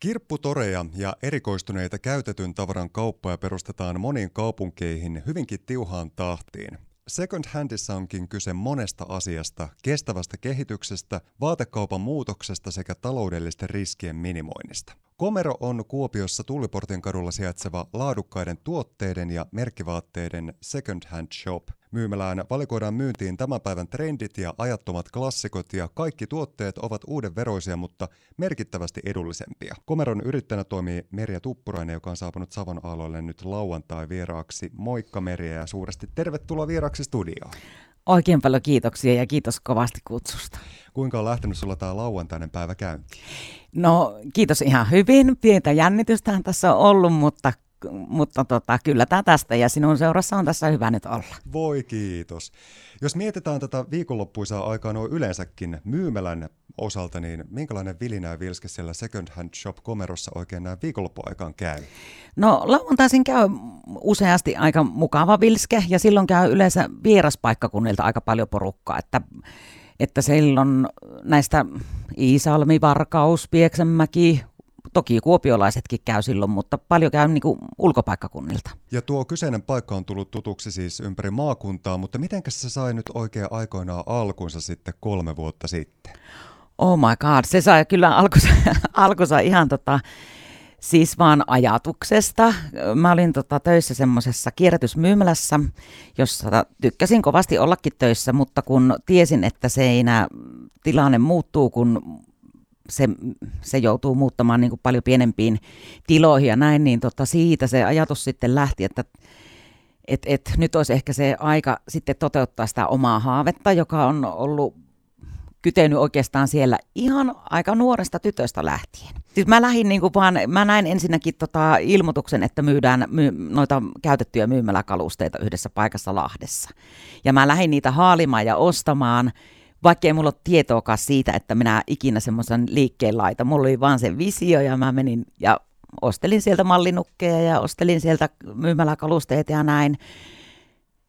Kirpputoreja ja erikoistuneita käytetyn tavaran kauppoja perustetaan moniin kaupunkeihin hyvinkin tiuhaan tahtiin. Second Handissa onkin kyse monesta asiasta, kestävästä kehityksestä, vaatekaupan muutoksesta sekä taloudellisten riskien minimoinnista. Komero on Kuopiossa Tulliportin kadulla sijaitseva laadukkaiden tuotteiden ja merkkivaatteiden second hand shop. Myymälään valikoidaan myyntiin tämän päivän trendit ja ajattomat klassikot ja kaikki tuotteet ovat uuden veroisia, mutta merkittävästi edullisempia. Komeron yrittäjänä toimii Merja Tuppurainen, joka on saapunut Savon aloille nyt lauantai vieraaksi. Moikka Merja ja suuresti tervetuloa vieraaksi studioon. Oikein paljon kiitoksia ja kiitos kovasti kutsusta. Kuinka on lähtenyt sulla tämä lauantainen päivä käyntiin? No kiitos ihan hyvin. Pientä jännitystähän tässä on ollut, mutta mutta tota, kyllä tämä tästä ja sinun seurassa on tässä hyvä nyt olla. Voi kiitos. Jos mietitään tätä viikonloppuisaa aikaa noin yleensäkin myymälän osalta, niin minkälainen vilinä ja vilske siellä Second Hand Shop Komerossa oikein näin viikonloppuaikaan käy? No lauantaisin käy useasti aika mukava vilske ja silloin käy yleensä vieraspaikkakunnilta aika paljon porukkaa, että että silloin näistä Iisalmi, Varkaus, Pieksämäki, toki kuopiolaisetkin käy silloin, mutta paljon käy niin kuin ulkopaikkakunnilta. Ja tuo kyseinen paikka on tullut tutuksi siis ympäri maakuntaa, mutta miten se sai nyt oikein aikoinaan alkunsa sitten kolme vuotta sitten? Oh my god, se sai kyllä alkunsa, alkunsa ihan tota, siis vaan ajatuksesta. Mä olin tota, töissä semmoisessa kierrätysmyymälässä, jossa tykkäsin kovasti ollakin töissä, mutta kun tiesin, että se ei enää tilanne muuttuu, kun se, se joutuu muuttamaan niin kuin paljon pienempiin tiloihin ja näin, niin tota, siitä se ajatus sitten lähti, että et, et, nyt olisi ehkä se aika sitten toteuttaa sitä omaa haavetta, joka on ollut kytenyt oikeastaan siellä ihan aika nuoresta tytöstä lähtien. Siis mä lähdin niin kuin vaan, mä näin ensinnäkin tota ilmoituksen, että myydään my, noita käytettyjä myymäläkalusteita yhdessä paikassa Lahdessa. Ja mä lähdin niitä haalimaan ja ostamaan vaikka ei mulla ole tietoakaan siitä, että minä ikinä semmoisen liikkeen laita. Mulla oli vaan se visio ja mä menin ja ostelin sieltä mallinukkeja ja ostelin sieltä myymäläkalusteita ja näin.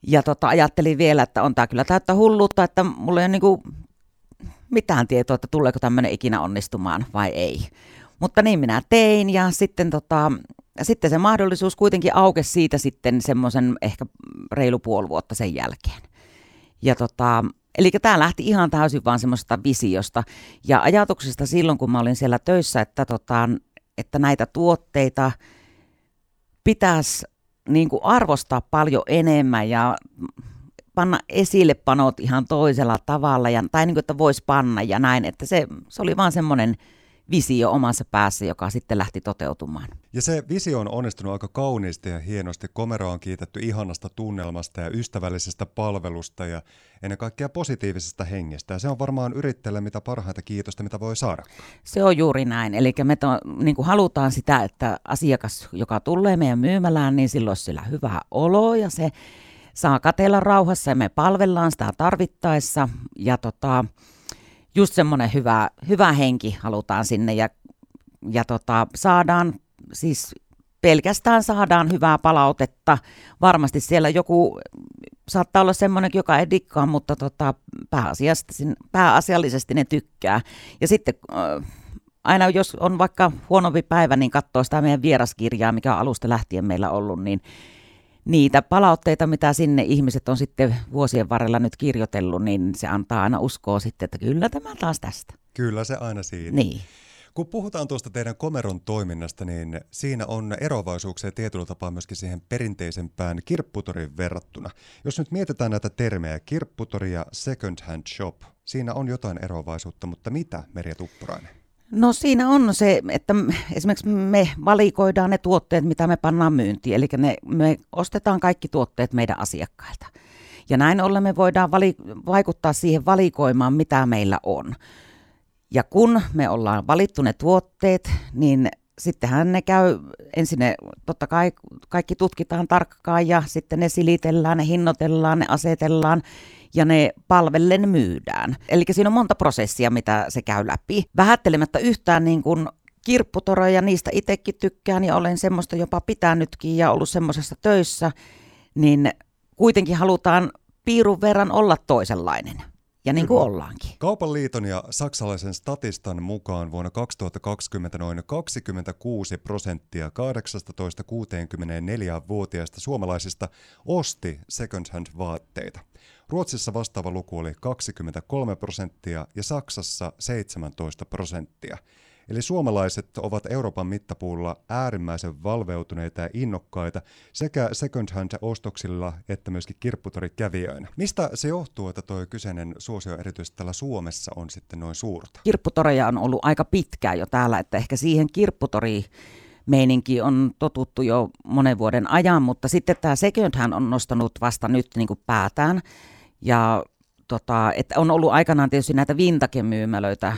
Ja tota, ajattelin vielä, että on tämä kyllä täyttä hulluutta, että mulla ei ole niinku mitään tietoa, että tuleeko tämmöinen ikinä onnistumaan vai ei. Mutta niin minä tein ja sitten, tota, sitten se mahdollisuus kuitenkin aukesi siitä sitten semmoisen ehkä reilu puoli vuotta sen jälkeen. Ja tota, Eli tämä lähti ihan täysin vaan semmoista visiosta. Ja ajatuksesta silloin, kun mä olin siellä töissä, että, tota, että näitä tuotteita pitäisi niin kuin arvostaa paljon enemmän ja panna esille panot ihan toisella tavalla, ja, tai niin kuin, että voisi panna ja näin, että se, se oli vaan semmoinen visio omassa päässä, joka sitten lähti toteutumaan. Ja se visio on onnistunut aika kauniisti ja hienosti. Komero on kiitetty ihanasta tunnelmasta ja ystävällisestä palvelusta ja ennen kaikkea positiivisesta hengestä. Ja se on varmaan yrittäjälle mitä parhaita kiitosta, mitä voi saada. Se on juuri näin. Eli me to, niin kuin halutaan sitä, että asiakas, joka tulee meidän myymälään, niin silloin sillä hyvä olo ja se saa katella rauhassa ja me palvellaan sitä tarvittaessa. Ja tota, just semmoinen hyvä, hyvä henki halutaan sinne ja, ja tota, saadaan siis pelkästään saadaan hyvää palautetta. Varmasti siellä joku saattaa olla semmoinen, joka ei dikkaa, mutta tota, pääasiallisesti, pääasiallisesti ne tykkää. Ja sitten aina jos on vaikka huonompi päivä, niin katsoo sitä meidän vieraskirjaa, mikä on alusta lähtien meillä ollut, niin niitä palautteita, mitä sinne ihmiset on sitten vuosien varrella nyt kirjoitellut, niin se antaa aina uskoa sitten, että kyllä tämä taas tästä. Kyllä se aina siinä. Niin. Kun puhutaan tuosta teidän komeron toiminnasta, niin siinä on eroavaisuuksia tietyllä tapaa myöskin siihen perinteisempään kirpputorin verrattuna. Jos nyt mietitään näitä termejä, kirpputori ja second hand shop, siinä on jotain eroavaisuutta, mutta mitä Merja Tuppurainen? No siinä on se, että esimerkiksi me valikoidaan ne tuotteet, mitä me pannaan myyntiin. Eli ne, me ostetaan kaikki tuotteet meidän asiakkailta. Ja näin ollen me voidaan vali, vaikuttaa siihen valikoimaan, mitä meillä on. Ja kun me ollaan valittu ne tuotteet, niin sittenhän ne käy, ensin ne totta kai kaikki tutkitaan tarkkaan ja sitten ne silitellään, ne hinnoitellaan, ne asetellaan ja ne palvellen myydään. Eli siinä on monta prosessia, mitä se käy läpi. Vähättelemättä yhtään niin kuin kirpputoroja, niistä itsekin tykkään ja olen semmoista jopa pitänytkin ja ollut semmoisessa töissä, niin kuitenkin halutaan piirun verran olla toisenlainen. Ja niin kuin ollaankin. Kaupan liiton ja saksalaisen Statistan mukaan vuonna 2020 noin 26 prosenttia 18-64-vuotiaista suomalaisista osti second-hand vaatteita. Ruotsissa vastaava luku oli 23 prosenttia ja Saksassa 17 prosenttia. Eli suomalaiset ovat Euroopan mittapuulla äärimmäisen valveutuneita ja innokkaita sekä second hand ostoksilla että myöskin kirpputorikävijöinä. Mistä se johtuu, että tuo kyseinen suosio erityisesti täällä Suomessa on sitten noin suurta? Kirpputoreja on ollut aika pitkään jo täällä, että ehkä siihen kirpputori meininki on totuttu jo monen vuoden ajan, mutta sitten tämä second hand on nostanut vasta nyt niin kuin päätään. Ja tota, että on ollut aikanaan tietysti näitä vintage-myymälöitä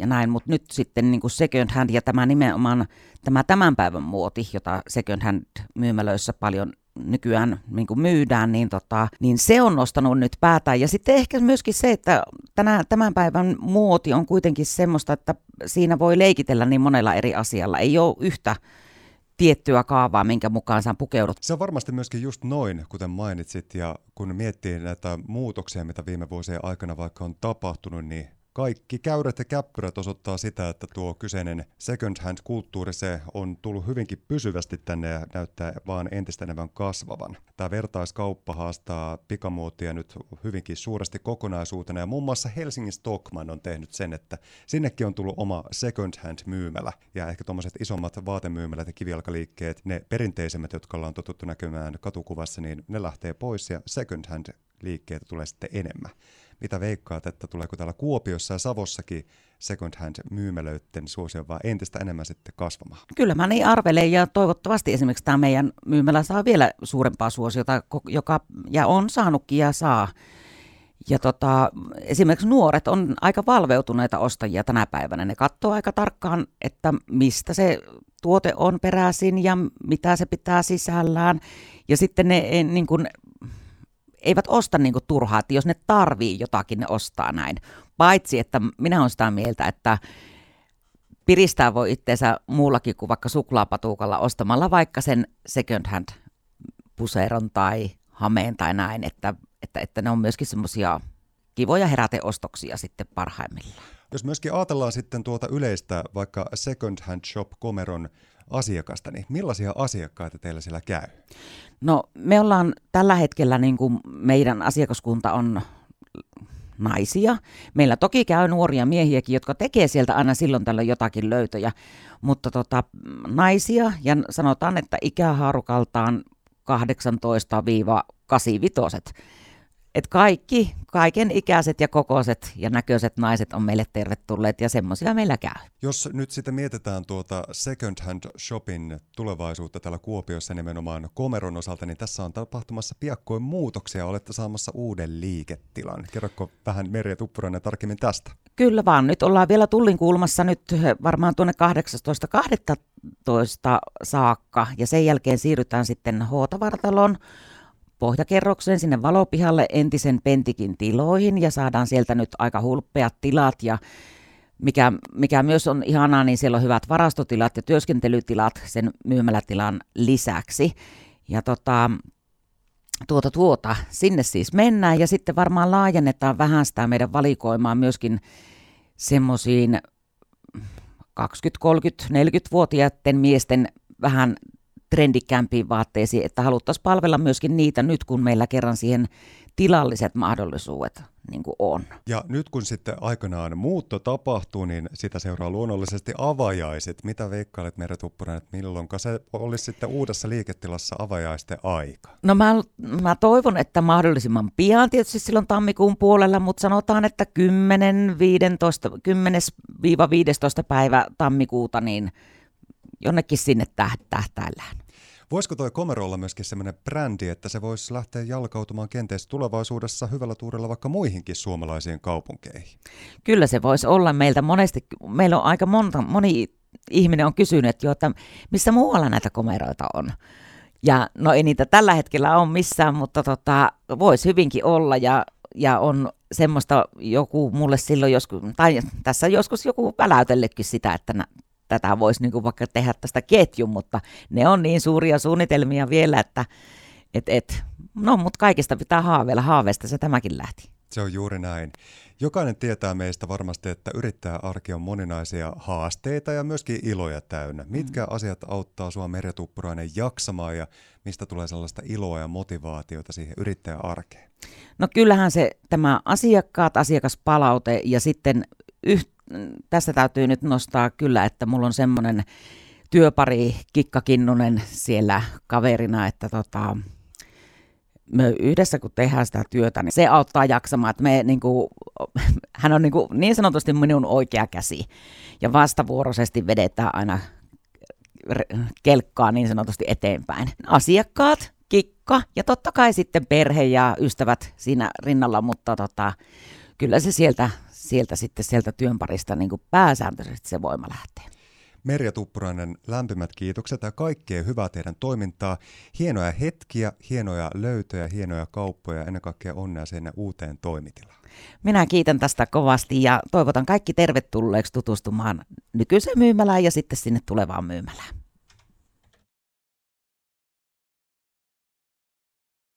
ja näin, mutta nyt sitten niin kuin second hand ja tämä nimenomaan tämä tämän päivän muoti, jota second hand myymälöissä paljon nykyään niin kuin myydään, niin, tota, niin se on nostanut nyt päätään. Ja sitten ehkä myöskin se, että tänä, tämän päivän muoti on kuitenkin semmoista, että siinä voi leikitellä niin monella eri asialla. Ei ole yhtä tiettyä kaavaa, minkä mukaan sä pukeudut. Se on varmasti myöskin just noin, kuten mainitsit, ja kun miettii näitä muutoksia, mitä viime vuosien aikana vaikka on tapahtunut, niin kaikki käyrät ja käppyrät osoittaa sitä, että tuo kyseinen second hand kulttuuri se on tullut hyvinkin pysyvästi tänne ja näyttää vaan entistä enemmän kasvavan. Tämä vertaiskauppa haastaa pikamuotia nyt hyvinkin suuresti kokonaisuutena ja muun muassa Helsingin Stockman on tehnyt sen, että sinnekin on tullut oma second hand myymälä ja ehkä tuommoiset isommat vaatemyymälät ja kivijalkaliikkeet, ne perinteisemmät, jotka ollaan totuttu näkymään katukuvassa, niin ne lähtee pois ja second hand liikkeitä tulee sitten enemmän. Mitä veikkaat, että tuleeko täällä Kuopiossa ja Savossakin second hand myymälöiden suosio vaan entistä enemmän sitten kasvamaan? Kyllä mä niin arvelen ja toivottavasti esimerkiksi tämä meidän myymälä saa vielä suurempaa suosiota, joka ja on saanutkin ja saa. Ja tota, esimerkiksi nuoret on aika valveutuneita ostajia tänä päivänä. Ne katsoo aika tarkkaan, että mistä se tuote on peräisin ja mitä se pitää sisällään. Ja sitten ne niin kuin, eivät osta niin kuin turhaa, että jos ne tarvii jotakin, ne ostaa näin. Paitsi, että minä olen sitä mieltä, että piristää voi itseensä muullakin kuin vaikka suklaapatuukalla ostamalla vaikka sen second hand puseron tai hameen tai näin, että, että, että ne on myöskin semmoisia kivoja heräteostoksia sitten parhaimmillaan. Jos myöskin ajatellaan sitten tuota yleistä vaikka second hand shop komeron asiakasta, niin millaisia asiakkaita teillä siellä käy? No me ollaan tällä hetkellä, niin kuin meidän asiakaskunta on naisia. Meillä toki käy nuoria miehiäkin, jotka tekee sieltä aina silloin tällöin jotakin löytöjä, mutta tota, naisia ja sanotaan, että ikähaarukaltaan 18-85 et kaikki, kaiken ikäiset ja kokoiset ja näköiset naiset on meille tervetulleet ja semmoisia meillä käy. Jos nyt sitten mietitään tuota second hand shopping tulevaisuutta täällä Kuopiossa nimenomaan Komeron osalta, niin tässä on tapahtumassa piakkoin muutoksia. Olette saamassa uuden liiketilan. Kerrotko vähän Merja Tuppurainen tarkemmin tästä? Kyllä vaan. Nyt ollaan vielä Tullin kulmassa nyt varmaan tuonne 18.12. saakka ja sen jälkeen siirrytään sitten Huotavartaloon pohjakerrokseen sinne valopihalle entisen Pentikin tiloihin ja saadaan sieltä nyt aika hulppeat tilat ja mikä, mikä myös on ihanaa, niin siellä on hyvät varastotilat ja työskentelytilat sen myymälätilan lisäksi. Ja tota, tuota, tuota, sinne siis mennään ja sitten varmaan laajennetaan vähän sitä meidän valikoimaa myöskin semmoisiin 20, 30, 40-vuotiaiden miesten vähän trendikämpiin vaatteisiin, että haluttaisiin palvella myöskin niitä nyt, kun meillä kerran siihen tilalliset mahdollisuudet niin kuin on. Ja nyt kun sitten aikanaan muutto tapahtuu, niin sitä seuraa luonnollisesti avajaiset. Mitä veikkailet Merja Tuppunen, että milloin se olisi sitten uudessa liiketilassa avajaisten aika? No mä, mä toivon, että mahdollisimman pian tietysti silloin tammikuun puolella, mutta sanotaan, että 10, 15, 10-15 päivä tammikuuta, niin jonnekin sinne tähtäillään. Voisiko tuo Komero olla myöskin sellainen brändi, että se voisi lähteä jalkautumaan kenties tulevaisuudessa hyvällä tuurella vaikka muihinkin suomalaisiin kaupunkeihin? Kyllä se voisi olla meiltä monesti. Meillä on aika monta, moni ihminen on kysynyt jo, että missä muualla näitä komeroita on. Ja no ei niitä tällä hetkellä ole missään, mutta tota, voisi hyvinkin olla ja, ja on semmoista joku mulle silloin joskus, tai tässä joskus joku väläytellekin sitä, että tätä voisi niin kuin vaikka tehdä tästä ketjun, mutta ne on niin suuria suunnitelmia vielä, että et, et, no, mutta kaikista pitää haaveilla. Haaveista se tämäkin lähti. Se on juuri näin. Jokainen tietää meistä varmasti, että yrittäjäarki on moninaisia haasteita ja myöskin iloja täynnä. Mitkä mm. asiat auttaa sinua Merjatuppurainen jaksamaan ja mistä tulee sellaista iloa ja motivaatiota siihen yrittäjäarkeen? No kyllähän se tämä asiakkaat, asiakaspalaute ja sitten yh, tässä täytyy nyt nostaa kyllä, että mulla on semmoinen työpari Kikka Kinnunen siellä kaverina, että tota, me yhdessä kun tehdään sitä työtä, niin se auttaa jaksamaan, että me, niin kuin, hän on niin, kuin, niin sanotusti minun oikea käsi ja vastavuoroisesti vedetään aina kelkkaa niin sanotusti eteenpäin. Asiakkaat, kikka ja totta kai sitten perhe ja ystävät siinä rinnalla, mutta tota, kyllä se sieltä, sieltä sitten sieltä työnparista niin kuin pääsääntöisesti se voima lähtee. Merja Tuppurainen, lämpimät kiitokset ja kaikkea hyvää teidän toimintaa. Hienoja hetkiä, hienoja löytöjä, hienoja kauppoja ja ennen kaikkea onnea sinne uuteen toimitilaan. Minä kiitän tästä kovasti ja toivotan kaikki tervetulleeksi tutustumaan nykyiseen myymälään ja sitten sinne tulevaan myymälään.